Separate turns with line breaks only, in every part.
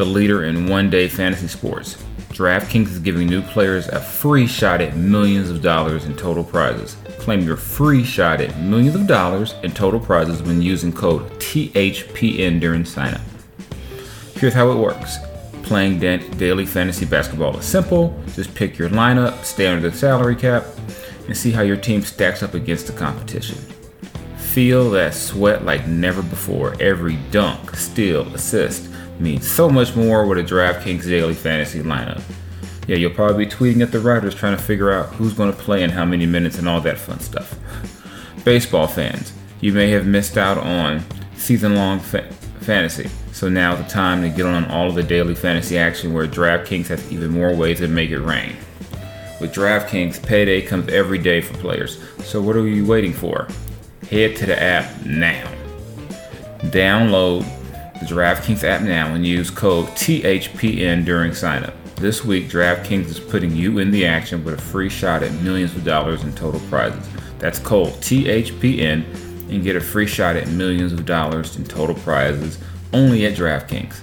the leader in one day fantasy sports. DraftKings is giving new players a free shot at millions of dollars in total prizes. Claim your free shot at millions of dollars in total prizes when using code THPN during signup. Here's how it works. Playing daily fantasy basketball is simple. Just pick your lineup, stay under the salary cap, and see how your team stacks up against the competition. Feel that sweat like never before. Every dunk, steal, assist means so much more with a DraftKings daily fantasy lineup. Yeah, you'll probably be tweeting at the writers trying to figure out who's going to play and how many minutes and all that fun stuff. Baseball fans, you may have missed out on season long fa- fantasy, so now's the time to get on all of the daily fantasy action where DraftKings has even more ways to make it rain. With DraftKings, payday comes every day for players, so what are you waiting for? Head to the app now. Download the DraftKings app now and use code THPN during signup. This week, DraftKings is putting you in the action with a free shot at millions of dollars in total prizes. That's code THPN and get a free shot at millions of dollars in total prizes only at DraftKings.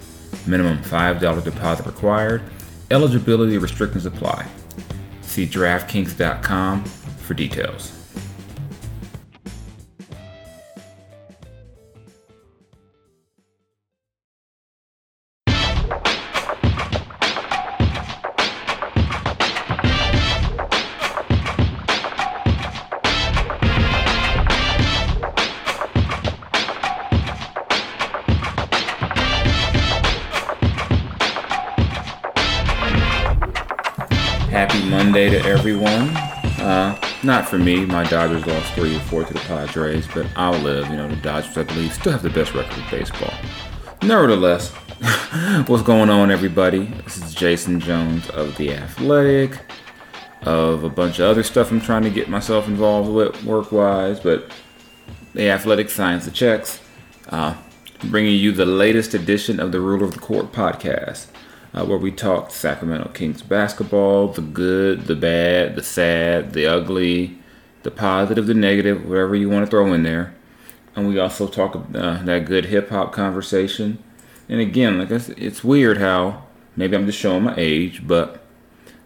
Minimum $5 deposit required. Eligibility restrictions apply. See DraftKings.com for details. Monday to everyone. Uh, not for me. My Dodgers lost three or four to the Padres, but I'll live. You know, the Dodgers, I believe, still have the best record in baseball. Nevertheless, what's going on, everybody? This is Jason Jones of The Athletic, of a bunch of other stuff I'm trying to get myself involved with work wise, but The Athletic signs the Checks, uh, bringing you the latest edition of the Ruler of the Court podcast uh, where we talk Sacramento Kings basketball, the good, the bad, the sad, the ugly, the positive, the negative, whatever you want to throw in there. And we also talk uh, that good hip hop conversation. And again, like I said, it's weird how maybe I'm just showing my age, but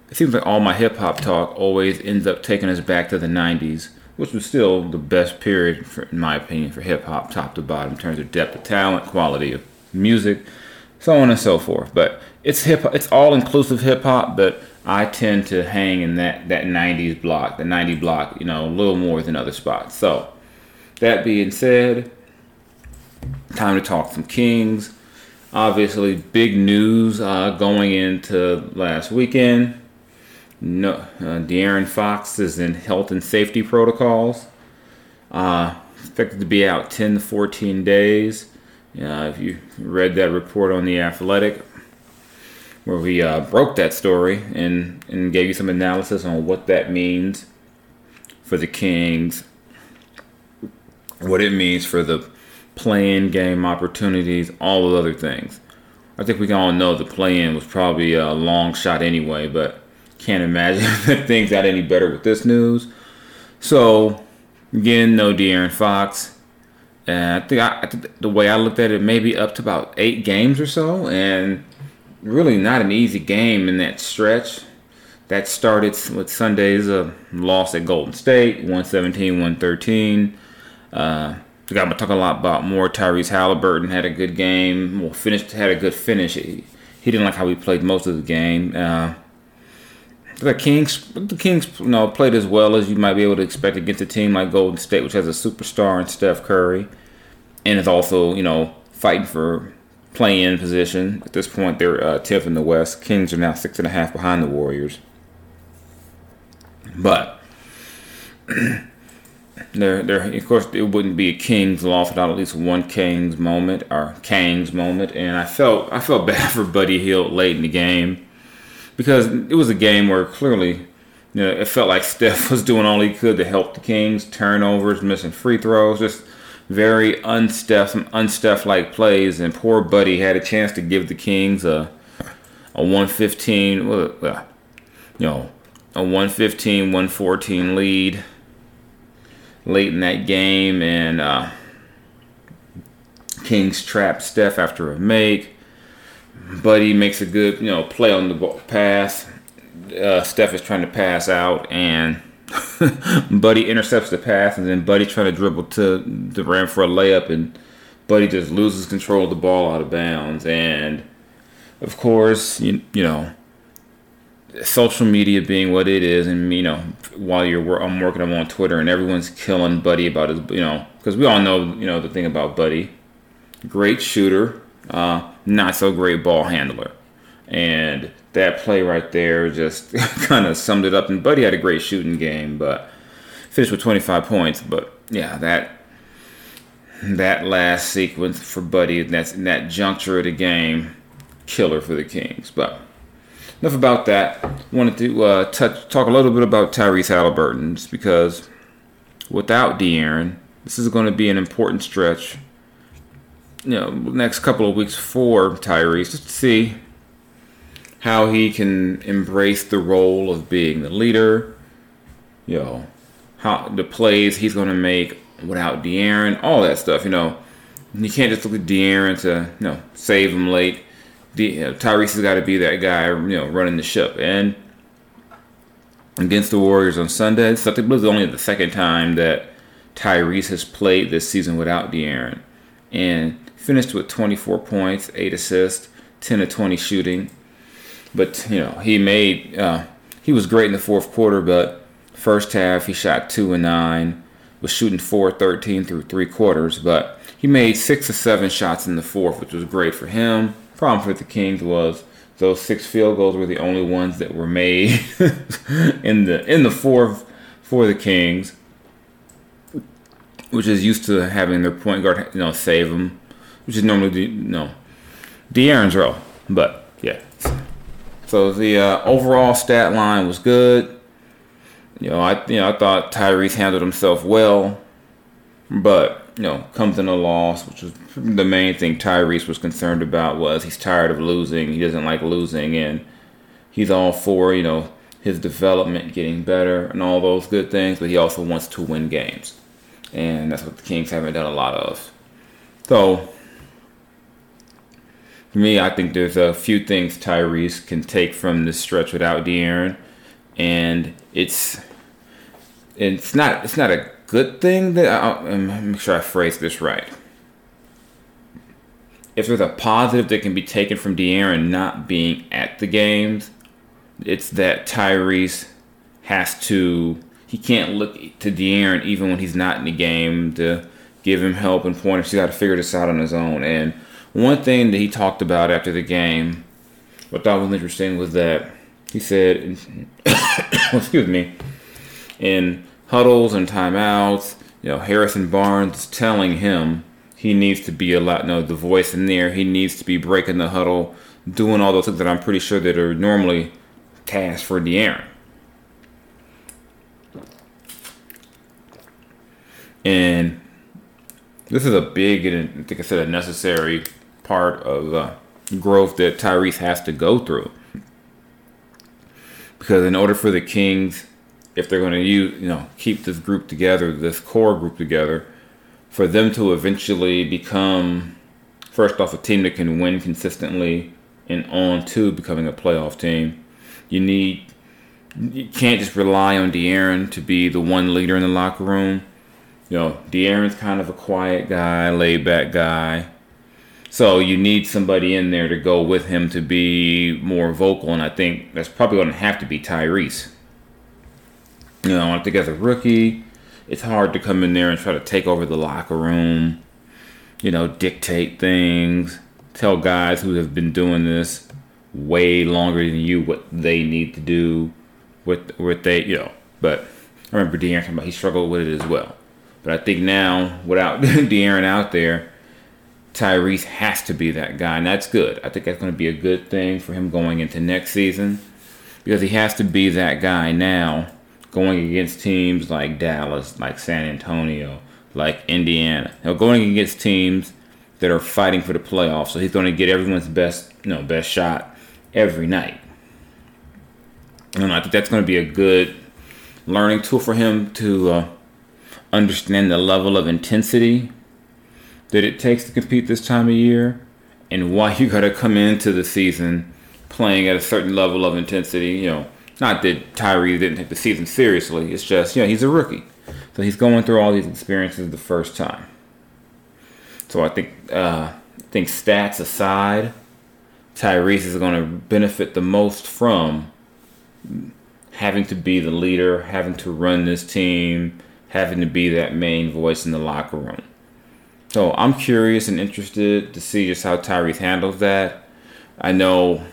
it seems like all my hip hop talk always ends up taking us back to the 90s, which was still the best period, for, in my opinion, for hip hop, top to bottom, in terms of depth of talent, quality of music, so on and so forth. But it's hip it's all inclusive hip hop, but I tend to hang in that, that 90s block, the 90 block, you know, a little more than other spots. So, that being said, time to talk some Kings. Obviously, big news uh, going into last weekend. No, uh, De'Aaron Fox is in health and safety protocols. Uh, expected to be out 10 to 14 days. Uh, if you read that report on The Athletic, where we uh, broke that story and, and gave you some analysis on what that means for the Kings, what it means for the playing game opportunities, all the other things. I think we can all know the play-in was probably a long shot anyway, but can't imagine that things got any better with this news. So, again, no De'Aaron Fox. And I think, I, the way I looked at it, maybe up to about eight games or so, and really not an easy game in that stretch that started with Sunday's uh, loss at Golden State, 117, 113. Uh, got to talk a lot about more. Tyrese Halliburton had a good game. Well, finished had a good finish. He, he didn't like how he played most of the game. Uh, the Kings, the Kings, you know, played as well as you might be able to expect against a team like Golden State, which has a superstar in Steph Curry, and is also, you know, fighting for play-in position. At this point, they're uh, 10th in the West. Kings are now six and a half behind the Warriors. But there, there, of course, it wouldn't be a Kings loss without at least one Kings moment or Kings moment. And I felt, I felt bad for Buddy Hield late in the game because it was a game where clearly, you know, it felt like Steph was doing all he could to help the Kings. Turnovers, missing free throws, just very unsteph, unsteph like plays. And poor Buddy had a chance to give the Kings a a 115, well, you know, a 115, 114 lead late in that game, and uh, Kings trapped Steph after a make. Buddy makes a good, you know, play on the pass. Uh, Steph is trying to pass out, and Buddy intercepts the pass, and then Buddy trying to dribble to the rim for a layup, and Buddy just loses control of the ball out of bounds. And of course, you, you know, social media being what it is, and you know, while you're I'm working, I'm on Twitter, and everyone's killing Buddy about his, you know, because we all know, you know, the thing about Buddy, great shooter, uh, not so great ball handler, and that play right there just kind of summed it up. And Buddy had a great shooting game, but finished with 25 points. But yeah, that that last sequence for Buddy, that's in that juncture of the game, killer for the Kings, but enough about that. Wanted to uh, touch, talk a little bit about Tyrese Halliburton because without De'Aaron, this is going to be an important stretch. You know, next couple of weeks for Tyrese, just to see how he can embrace the role of being the leader. You know, how the plays he's going to make without De'Aaron, all that stuff. You know, you can't just look at De'Aaron to you know save him late the, you know, Tyrese has got to be that guy, you know, running the ship. And against the Warriors on Sunday, it was only the second time that Tyrese has played this season without De'Aaron, and finished with 24 points, eight assists, 10 to 20 shooting. But you know, he made uh, he was great in the fourth quarter, but first half he shot two and nine, was shooting 4-13 through three quarters, but he made six or seven shots in the fourth, which was great for him problem for the Kings was those six field goals were the only ones that were made in the in the fourth for the Kings, which is used to having their point guard you know save them, which is normally you know De'Aaron's role. But yeah, so the uh, overall stat line was good. You know, I you know I thought Tyrese handled himself well, but you know, comes in a loss, which was the main thing Tyrese was concerned about was he's tired of losing. He doesn't like losing, and he's all for you know his development getting better and all those good things. But he also wants to win games, and that's what the Kings haven't done a lot of. So, for me, I think there's a few things Tyrese can take from this stretch without De'Aaron, and it's it's not it's not a good thing that I, um, make sure I phrase this right. If there's a positive that can be taken from De'Aaron not being at the games, it's that Tyrese has to. He can't look to De'Aaron even when he's not in the game to give him help and pointers. He's got to figure this out on his own. And one thing that he talked about after the game, what I thought was interesting was that he said, excuse me, in huddles and timeouts. You know, Harrison Barnes telling him he needs to be a lot, you know, the voice in there. He needs to be breaking the huddle, doing all those things that I'm pretty sure that are normally tasks for De'Aaron. And this is a big and I think I said a necessary part of uh, growth that Tyrese has to go through. Because in order for the Kings if they're going to use, you know, keep this group together, this core group together, for them to eventually become, first off, a team that can win consistently and on to becoming a playoff team, you need you can't just rely on De'Aaron to be the one leader in the locker room. You know, De'Aaron's kind of a quiet guy, laid back guy. So you need somebody in there to go with him to be more vocal, and I think that's probably going to have to be Tyrese. You know, I think as a rookie, it's hard to come in there and try to take over the locker room. You know, dictate things, tell guys who have been doing this way longer than you what they need to do, what what they you know. But I remember De'Aaron talking about he struggled with it as well. But I think now, without De'Aaron out there, Tyrese has to be that guy, and that's good. I think that's going to be a good thing for him going into next season because he has to be that guy now going against teams like Dallas, like San Antonio, like Indiana. Now going against teams that are fighting for the playoffs, so he's going to get everyone's best, you know, best shot every night. And I think that's going to be a good learning tool for him to uh, understand the level of intensity that it takes to compete this time of year and why you got to come into the season playing at a certain level of intensity. You know, not that Tyree didn't take the season seriously. It's just, you know, he's a rookie. So he's going through all these experiences the first time. So I think, uh, I think stats aside, Tyrese is going to benefit the most from having to be the leader, having to run this team, having to be that main voice in the locker room. So I'm curious and interested to see just how Tyrese handles that. I know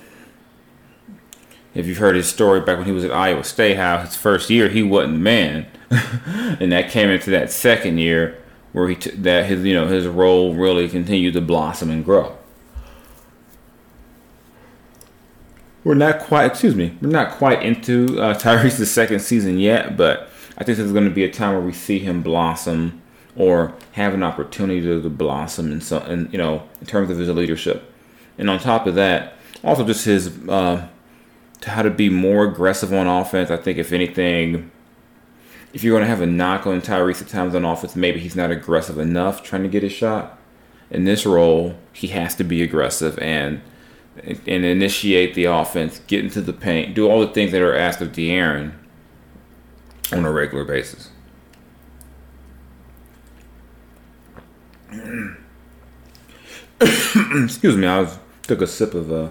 if you've heard his story back when he was at Iowa State, how his first year he wasn't the man, and that came into that second year where he t- that his you know his role really continued to blossom and grow. We're not quite, excuse me, we're not quite into uh, Tyrese's second season yet, but I think this is going to be a time where we see him blossom or have an opportunity to, to blossom in some, and you know, in terms of his leadership. And on top of that, also just his uh, how to be more aggressive on offense. I think if anything, if you're going to have a knock on Tyrese at times on offense, maybe he's not aggressive enough trying to get his shot. In this role, he has to be aggressive and and initiate the offense, get into the paint, do all the things that are asked of De'Aaron on a regular basis. Excuse me, I was, took a sip of uh,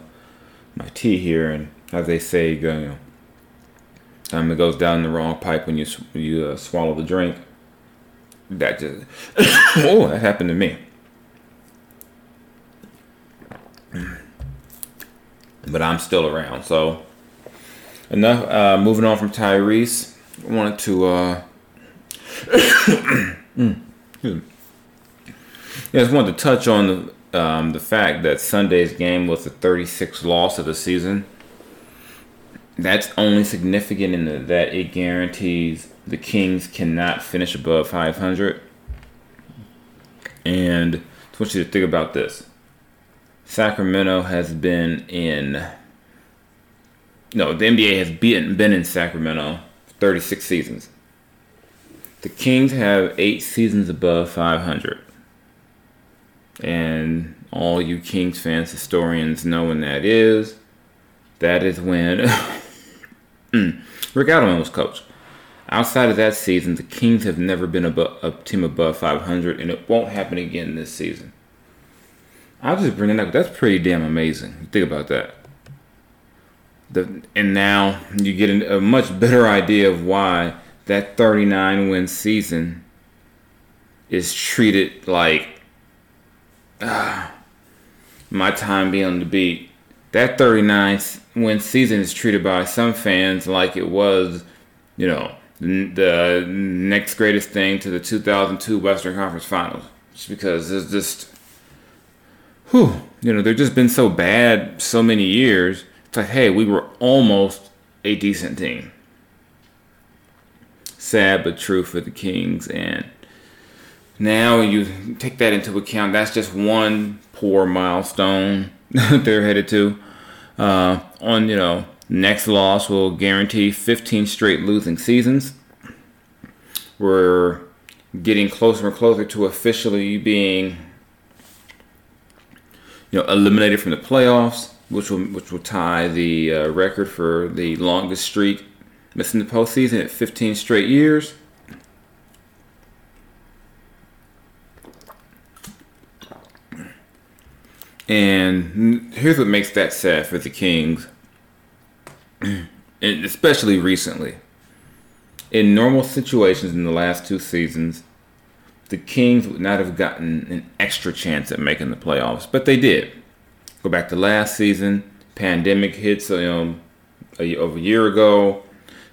my tea here, and as they say, you know, um, it goes down the wrong pipe when you you uh, swallow the drink. That just oh, that happened to me. But I'm still around, so enough. Uh, moving on from Tyrese, I wanted to. Uh, mm, yeah, I just wanted to touch on the, um, the fact that Sunday's game was the 36th loss of the season. That's only significant in the, that it guarantees the Kings cannot finish above 500. And I just want you to think about this. Sacramento has been in. No, the NBA has been, been in Sacramento 36 seasons. The Kings have eight seasons above 500. And all you Kings fans, historians know when that is. That is when mm. Rick Adelman was coach. Outside of that season, the Kings have never been above, a team above 500, and it won't happen again this season. I'll just bring it up. That's pretty damn amazing. Think about that. The, and now you get a much better idea of why that 39 win season is treated like ah, my time being on the beat. That 39 win season is treated by some fans like it was, you know, the next greatest thing to the 2002 Western Conference Finals. Just because it's just, whew, you know, they've just been so bad so many years. It's like, hey, we were almost a decent team. Sad but true for the Kings. And now you take that into account. That's just one poor milestone they're headed to. Uh, on you know, next loss will guarantee 15 straight losing seasons. We're getting closer and closer to officially being, you know, eliminated from the playoffs, which will which will tie the uh, record for the longest streak missing the postseason at 15 straight years. And here's what makes that sad for the Kings, especially recently. In normal situations in the last two seasons, the Kings would not have gotten an extra chance at making the playoffs, but they did. Go back to last season, pandemic hits know, a, over a year ago.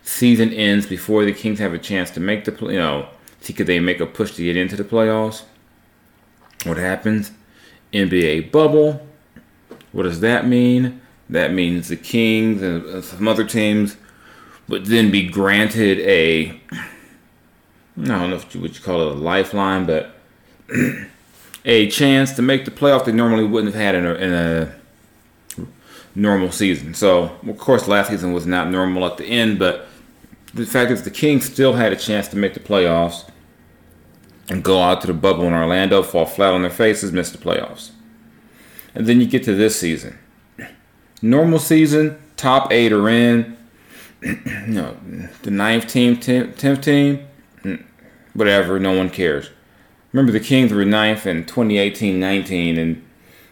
Season ends before the Kings have a chance to make the you know see could they make a push to get into the playoffs. What happens? NBA bubble. What does that mean? That means the Kings and uh, some other teams would then be granted a I don't know what you would call it a lifeline, but a chance to make the playoff they normally wouldn't have had in a, in a normal season. So, of course, last season was not normal at the end, but the fact is the Kings still had a chance to make the playoffs and go out to the bubble in Orlando, fall flat on their faces, miss the playoffs. And then you get to this season. Normal season, top eight are in. you know, the ninth team, tenth team, mm, whatever, no one cares. Remember, the Kings were ninth in 2018-19, and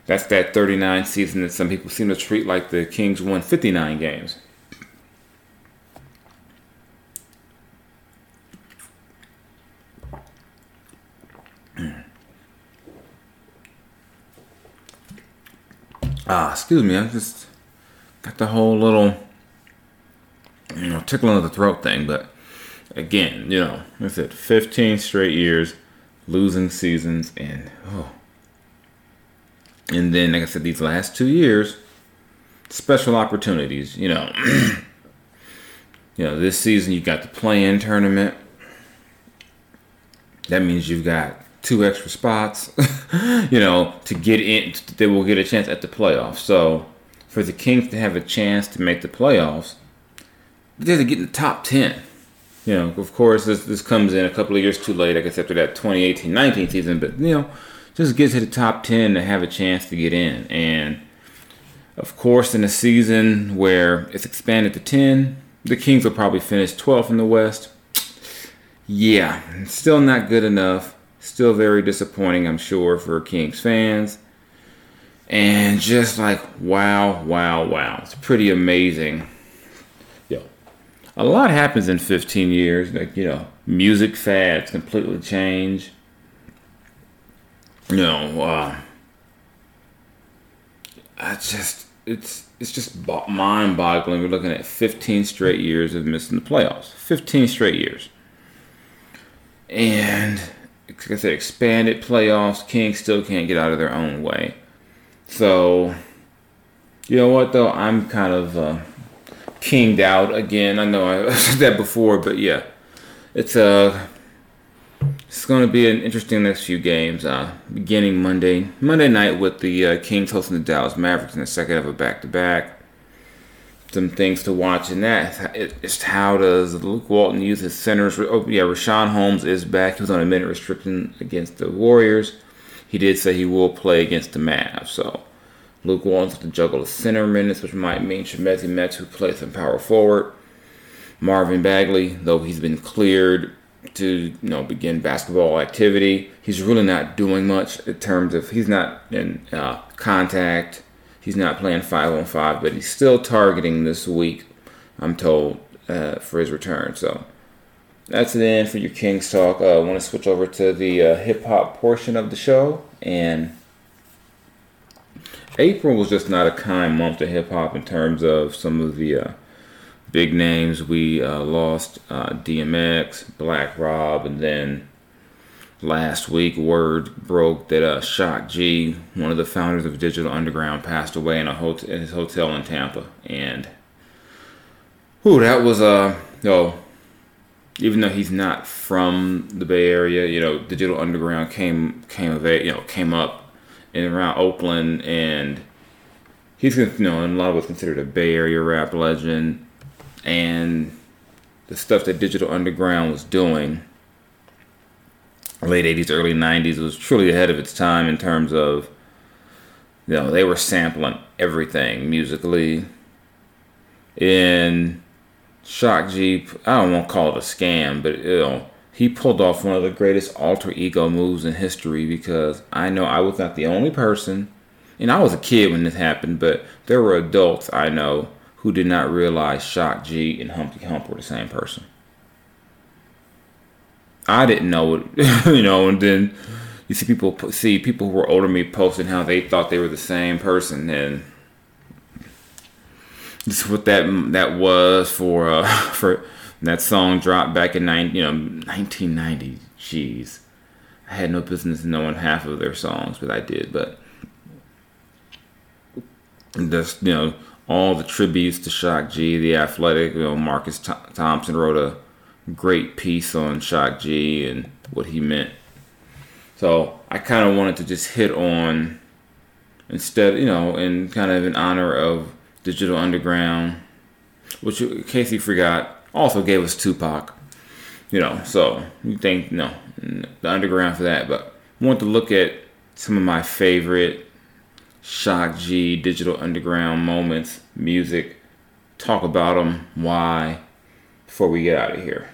that's that 39 season that some people seem to treat like the Kings won 59 games. Ah, excuse me. I just got the whole little, you know, tickling of the throat thing. But again, you know, I said 15 straight years, losing seasons, and oh. And then, like I said, these last two years, special opportunities. You know, you know, this season you got the play-in tournament. That means you've got two extra spots, you know, to get in. They will get a chance at the playoffs. So for the Kings to have a chance to make the playoffs, they have to get in the top ten. You know, of course, this this comes in a couple of years too late. I guess after that 2018-19 season, but you know, just get to the top ten to have a chance to get in. And of course, in a season where it's expanded to ten, the Kings will probably finish 12th in the West. Yeah, still not good enough Still very disappointing, I'm sure, for Kings fans. And just like, wow, wow, wow. It's pretty amazing. Yo, a lot happens in 15 years. Like, you know, music fads completely change. You know, uh, I just, it's, it's just mind boggling. We're looking at 15 straight years of missing the playoffs. 15 straight years. And like I said, expanded playoffs. Kings still can't get out of their own way. So, you know what though? I'm kind of uh, kinged out again. I know I said that before, but yeah, it's a. Uh, it's going to be an interesting next few games. Uh, beginning Monday, Monday night with the uh, Kings hosting the Dallas Mavericks in the second of a back-to-back some things to watch in that. It's how does Luke Walton use his centers? Oh, yeah, Richaun Holmes is back. He was on a minute restriction against the Warriors. He did say he will play against the Mavs. So Luke Walton's to juggle the center minutes, which might mean Chimezie Metu, who plays some power forward. Marvin Bagley, though he's been cleared to you know begin basketball activity, he's really not doing much in terms of he's not in uh, contact He's not playing five on five, but he's still targeting this week, I'm told, uh, for his return. So that's the end for your Kings talk. Uh, I want to switch over to the uh, hip hop portion of the show. And April was just not a kind month to hip hop in terms of some of the uh, big names. We uh, lost uh, DMX, Black Rob, and then last week word broke that uh, Shock G, one of the founders of Digital Underground, passed away in a hotel in his hotel in Tampa, and who that was a uh, know, even though he's not from the Bay Area, you know, Digital Underground came came of you know came up in around Oakland, and he's you know in a lot of ways considered a Bay Area rap legend, and the stuff that Digital Underground was doing late 80s, early 90s was truly ahead of its time in terms of, you know, they were sampling everything musically. In Shock G, I don't want to call it a scam, but you know, he pulled off one of the greatest alter ego moves in history because I know I was not the only person, and I was a kid when this happened, but there were adults I know who did not realize Shock G and Humpty Hump were the same person. I didn't know it, you know, and then you see people see people who were older than me posting how they thought they were the same person, and this is what that that was for uh, for that song dropped back in nine, you know 1990. Jeez, I had no business knowing half of their songs, but I did. But just you know all the tributes to Shock G, the Athletic. You know Marcus Th- Thompson wrote a great piece on Shock G and what he meant. So I kind of wanted to just hit on instead, you know, in kind of in honor of Digital Underground, which in case you forgot, also gave us Tupac. You know, so you think no, the Underground for that, but want to look at some of my favorite Shock G Digital Underground moments, music, talk about them, why, before we get out of here.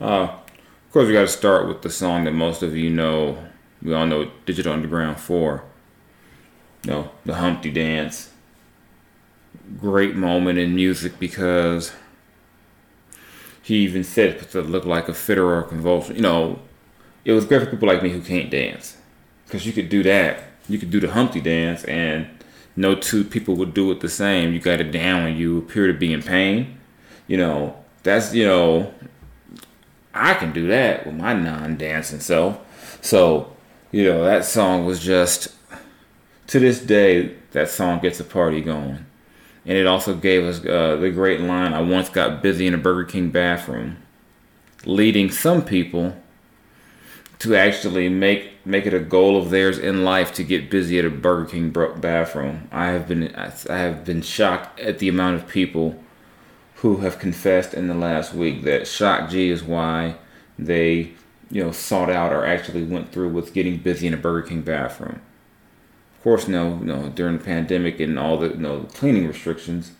Uh, of course, we got to start with the song that most of you know. We all know Digital Underground 4. You know, the Humpty Dance great moment in music because he even said it to look like a fit or a convulsion. You know, it was great for people like me who can't dance because you could do that. You could do the Humpty dance, and no two people would do it the same. You got it down and you appear to be in pain. You know, that's you know, I can do that with my non-dancing self. So, you know, that song was just to this day that song gets a party going and it also gave us uh, the great line I once got busy in a Burger King bathroom, leading some people to actually make make it a goal of theirs in life to get busy at a Burger King bathroom. I have been I have been shocked at the amount of people who have confessed in the last week that Shock G is why they you know sought out or actually went through with getting busy in a Burger King bathroom. Of course, no, no. During the pandemic and all the you know cleaning restrictions,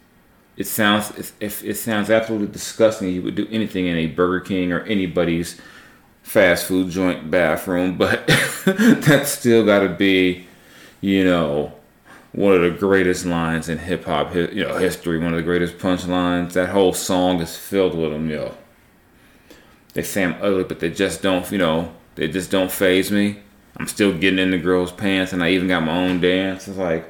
it sounds if it sounds absolutely disgusting. You would do anything in a Burger King or anybody's fast food joint bathroom, but that's still got to be, you know, one of the greatest lines in hip hop, you know, history. One of the greatest punchlines. That whole song is filled with them, yo. They say I'm ugly, but they just don't, you know, they just don't faze me. I'm still getting in the girls' pants, and I even got my own dance. It's like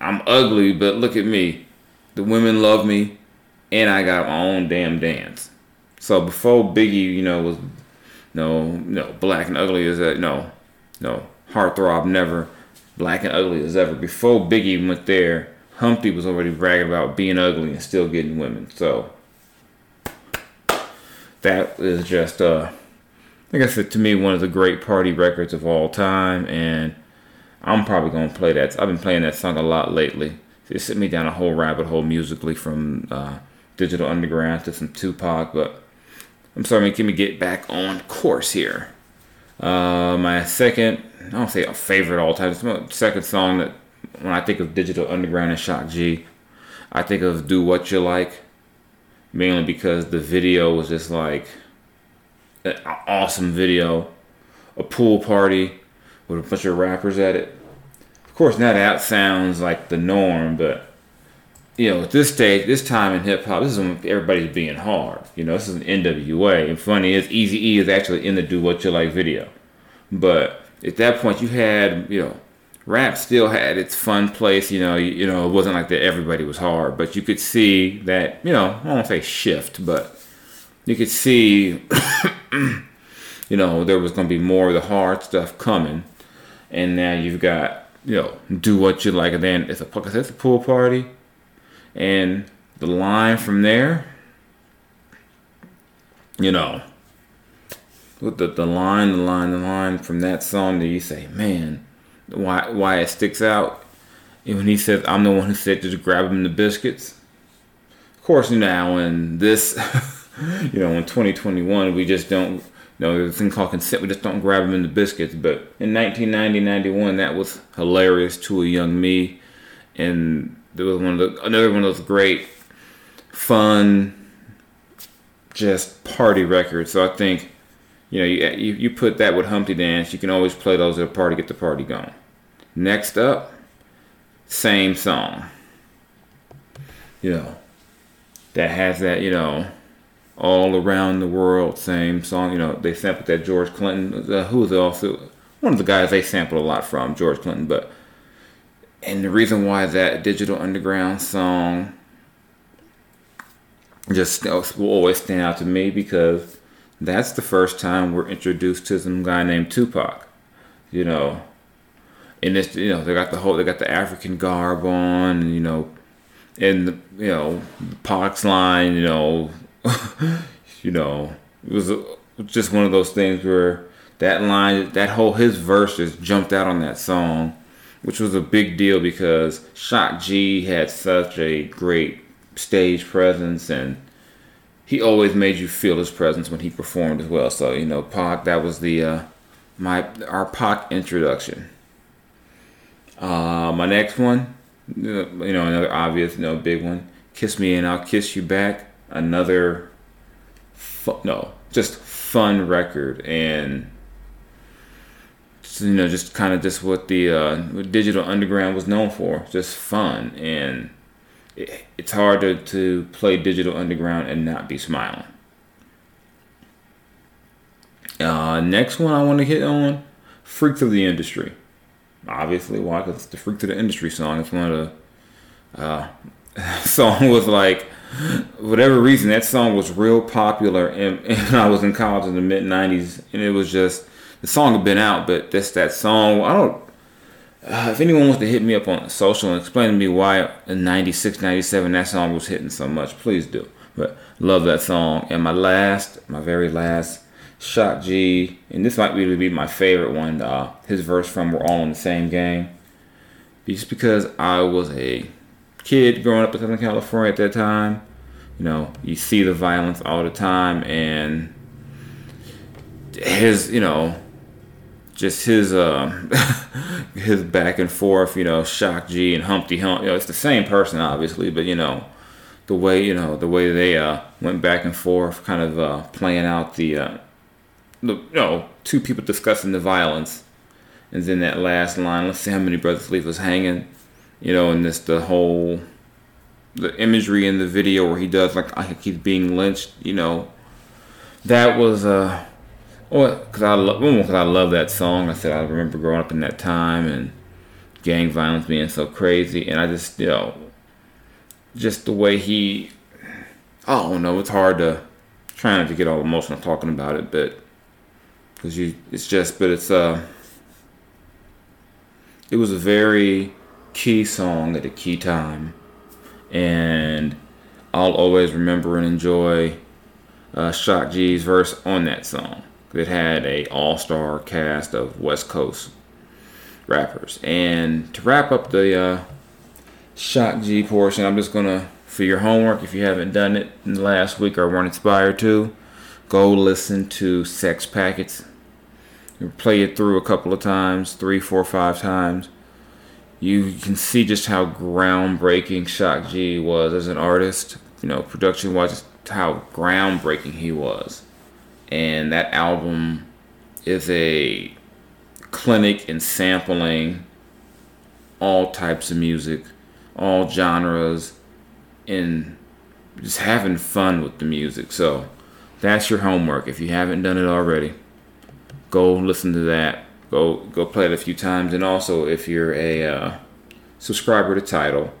I'm ugly, but look at me. The women love me, and I got my own damn dance. So before Biggie, you know, was no, no, black and ugly as that, no, no, heartthrob never, black and ugly as ever. Before Biggie went there, Humpty was already bragging about being ugly and still getting women. So that is just uh like I said, to me, one of the great party records of all time, and I'm probably gonna play that. I've been playing that song a lot lately. It sent me down a whole rabbit hole musically from uh, Digital Underground to some Tupac, but I'm sorry, let me get back on course here. Uh, my second, I don't say a favorite all time, it's my second song that when I think of Digital Underground and Shock G, I think of Do What You Like, mainly because the video was just like an awesome video, a pool party with a bunch of rappers at it. Of course, now that sounds like the norm, but you know, at this stage, this time in hip hop, this is when everybody's being hard. You know, this is an NWA, and funny is, Easy E is actually in the "Do What You Like" video, but at that point, you had you know, rap still had its fun place. You know, you, you know, it wasn't like that everybody was hard, but you could see that you know, I won't say shift, but you could see, you know, there was going to be more of the hard stuff coming, and now you've got, you know, do what you like, and then it's a it's a pool party, and the line from there, you know, with the, the line, the line, the line from that song that you say, man, why why it sticks out. And when he says, "I'm the one who said just grab him the biscuits," of course, now in this. you know, in 2021, we just don't, you know, there's a thing called consent. We just don't grab them in the biscuits. But in 1990, 91, that was hilarious to a young me. And there was one of the, another one of those great, fun, just party records. So I think, you know, you, you, put that with Humpty Dance, you can always play those at a party, get the party going. Next up, same song. You know, that has that, you know, all around the world, same song. You know, they sampled that George Clinton. Uh, who was also one of the guys they sampled a lot from, George Clinton. But and the reason why that Digital Underground song just will always stand out to me because that's the first time we're introduced to some guy named Tupac. You know, and this, you know, they got the whole, they got the African garb on, you know, and the, you know, Pac's line, you know, you know, it was just one of those things where that line, that whole his verse just jumped out on that song, which was a big deal because Shock G had such a great stage presence and he always made you feel his presence when he performed as well. So you know, Pac, that was the uh, my our Pac introduction. Uh, my next one, you know, another obvious, you know, big one. Kiss me and I'll kiss you back. Another, fu- no, just fun record and you know, just kind of just what the uh, Digital Underground was known for, just fun and it, it's hard to, to play Digital Underground and not be smiling. Uh, next one I want to hit on, Freaks of the Industry obviously why because it's the freak of the industry song it's one of the uh, song was like whatever reason that song was real popular and, and i was in college in the mid 90s and it was just the song had been out but this that song i don't uh, if anyone wants to hit me up on social and explain to me why in 96 97 that song was hitting so much please do but love that song and my last my very last Shock G, and this might really be my favorite one. Uh, his verse from "We're All in the Same Game," just because I was a kid growing up in Southern California at that time. You know, you see the violence all the time, and his, you know, just his uh, his back and forth. You know, Shock G and Humpty Hump. You know, it's the same person, obviously, but you know, the way you know the way they uh, went back and forth, kind of uh, playing out the uh, the you know two people discussing the violence, and then that last line. Let's see how many brothers leave us hanging, you know, and this the whole the imagery in the video where he does like he's being lynched, you know. That was uh, well, cause I love because I love that song. I said I remember growing up in that time and gang violence being so crazy, and I just you know, just the way he, I don't know, it's hard to trying to get all emotional talking about it, but because you it's just but it's uh it was a very key song at a key time and I'll always remember and enjoy uh, Shock G's verse on that song. It had a all-star cast of West Coast rappers. And to wrap up the uh, Shock G portion, I'm just gonna for your homework if you haven't done it in the last week or weren't inspired to, go listen to Sex Packets play it through a couple of times, three, four, five times, you can see just how groundbreaking Shock G was as an artist. You know, production wise, how groundbreaking he was. And that album is a clinic in sampling all types of music, all genres, and just having fun with the music. So that's your homework if you haven't done it already go listen to that. Go go play it a few times, and also if you're a uh, subscriber to Tidal,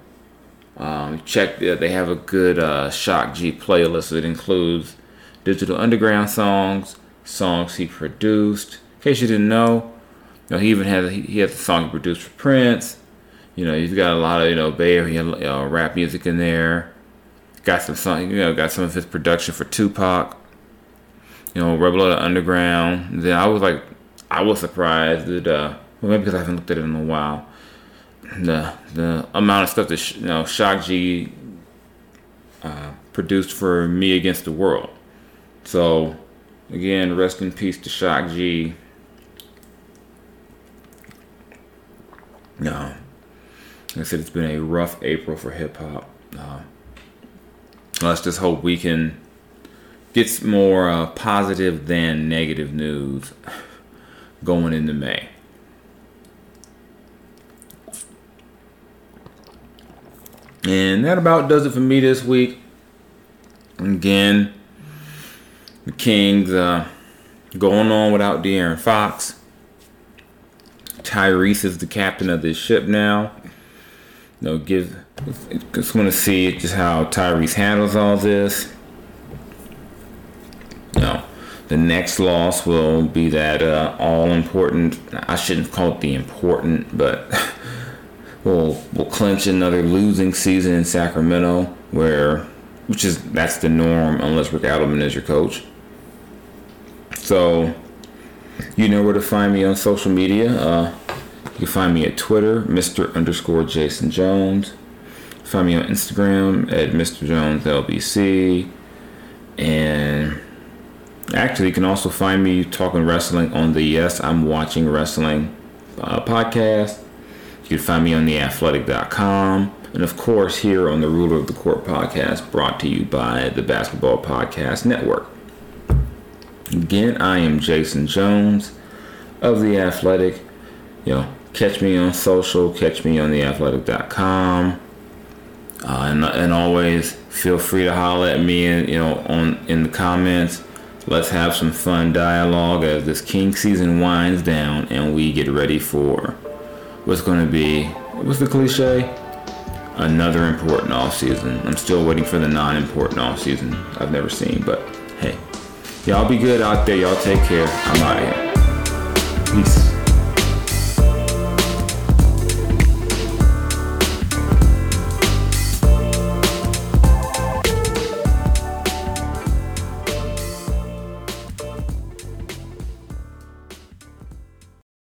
um, check that they have a good uh, Shock G playlist that includes digital underground songs, songs he produced. In case you didn't know, you know he even has he has a song he produced for Prince. You know, he's got a lot of you know Bay Area uh, rap music in there. Got some song, you know, got some of his production for Tupac you know, Rebel of the Underground. Then I was like, I was surprised that, uh, well, maybe because I haven't looked at it in a while. The the amount of stuff that you know Shock G uh, produced for Me Against the World. So again, rest in peace to Shock G. No, like I said it's been a rough April for hip hop. Uh, let's just hope we can gets more uh, positive than negative news going into May. And that about does it for me this week. Again, the Kings uh, going on without De'Aaron Fox. Tyrese is the captain of this ship now. You know, give just want to see just how Tyrese handles all this. Know, the next loss will be that uh, all important. I shouldn't call it the important, but we'll we'll clinch another losing season in Sacramento, where which is that's the norm unless Rick Adelman is your coach. So you know where to find me on social media. Uh, you can find me at Twitter, Mr. underscore Jason Jones. Find me on Instagram at Mr. Jones LBC. And actually, you can also find me talking wrestling on the Yes, I'm Watching Wrestling uh, podcast. You can find me on theathletic.com. And of course, here on the Ruler of the Court podcast, brought to you by the Basketball Podcast Network. Again, I am Jason Jones of The Athletic. You know, catch me on social, catch me on theathletic.com. Uh, and, and always feel free to holler at me, in, you know, on in the comments. Let's have some fun dialogue as this King season winds down and we get ready for what's going to be what's the cliche? Another important off season. I'm still waiting for the non-important off season I've never seen, but hey, y'all be good out there. Y'all take care. I'm out here. Peace.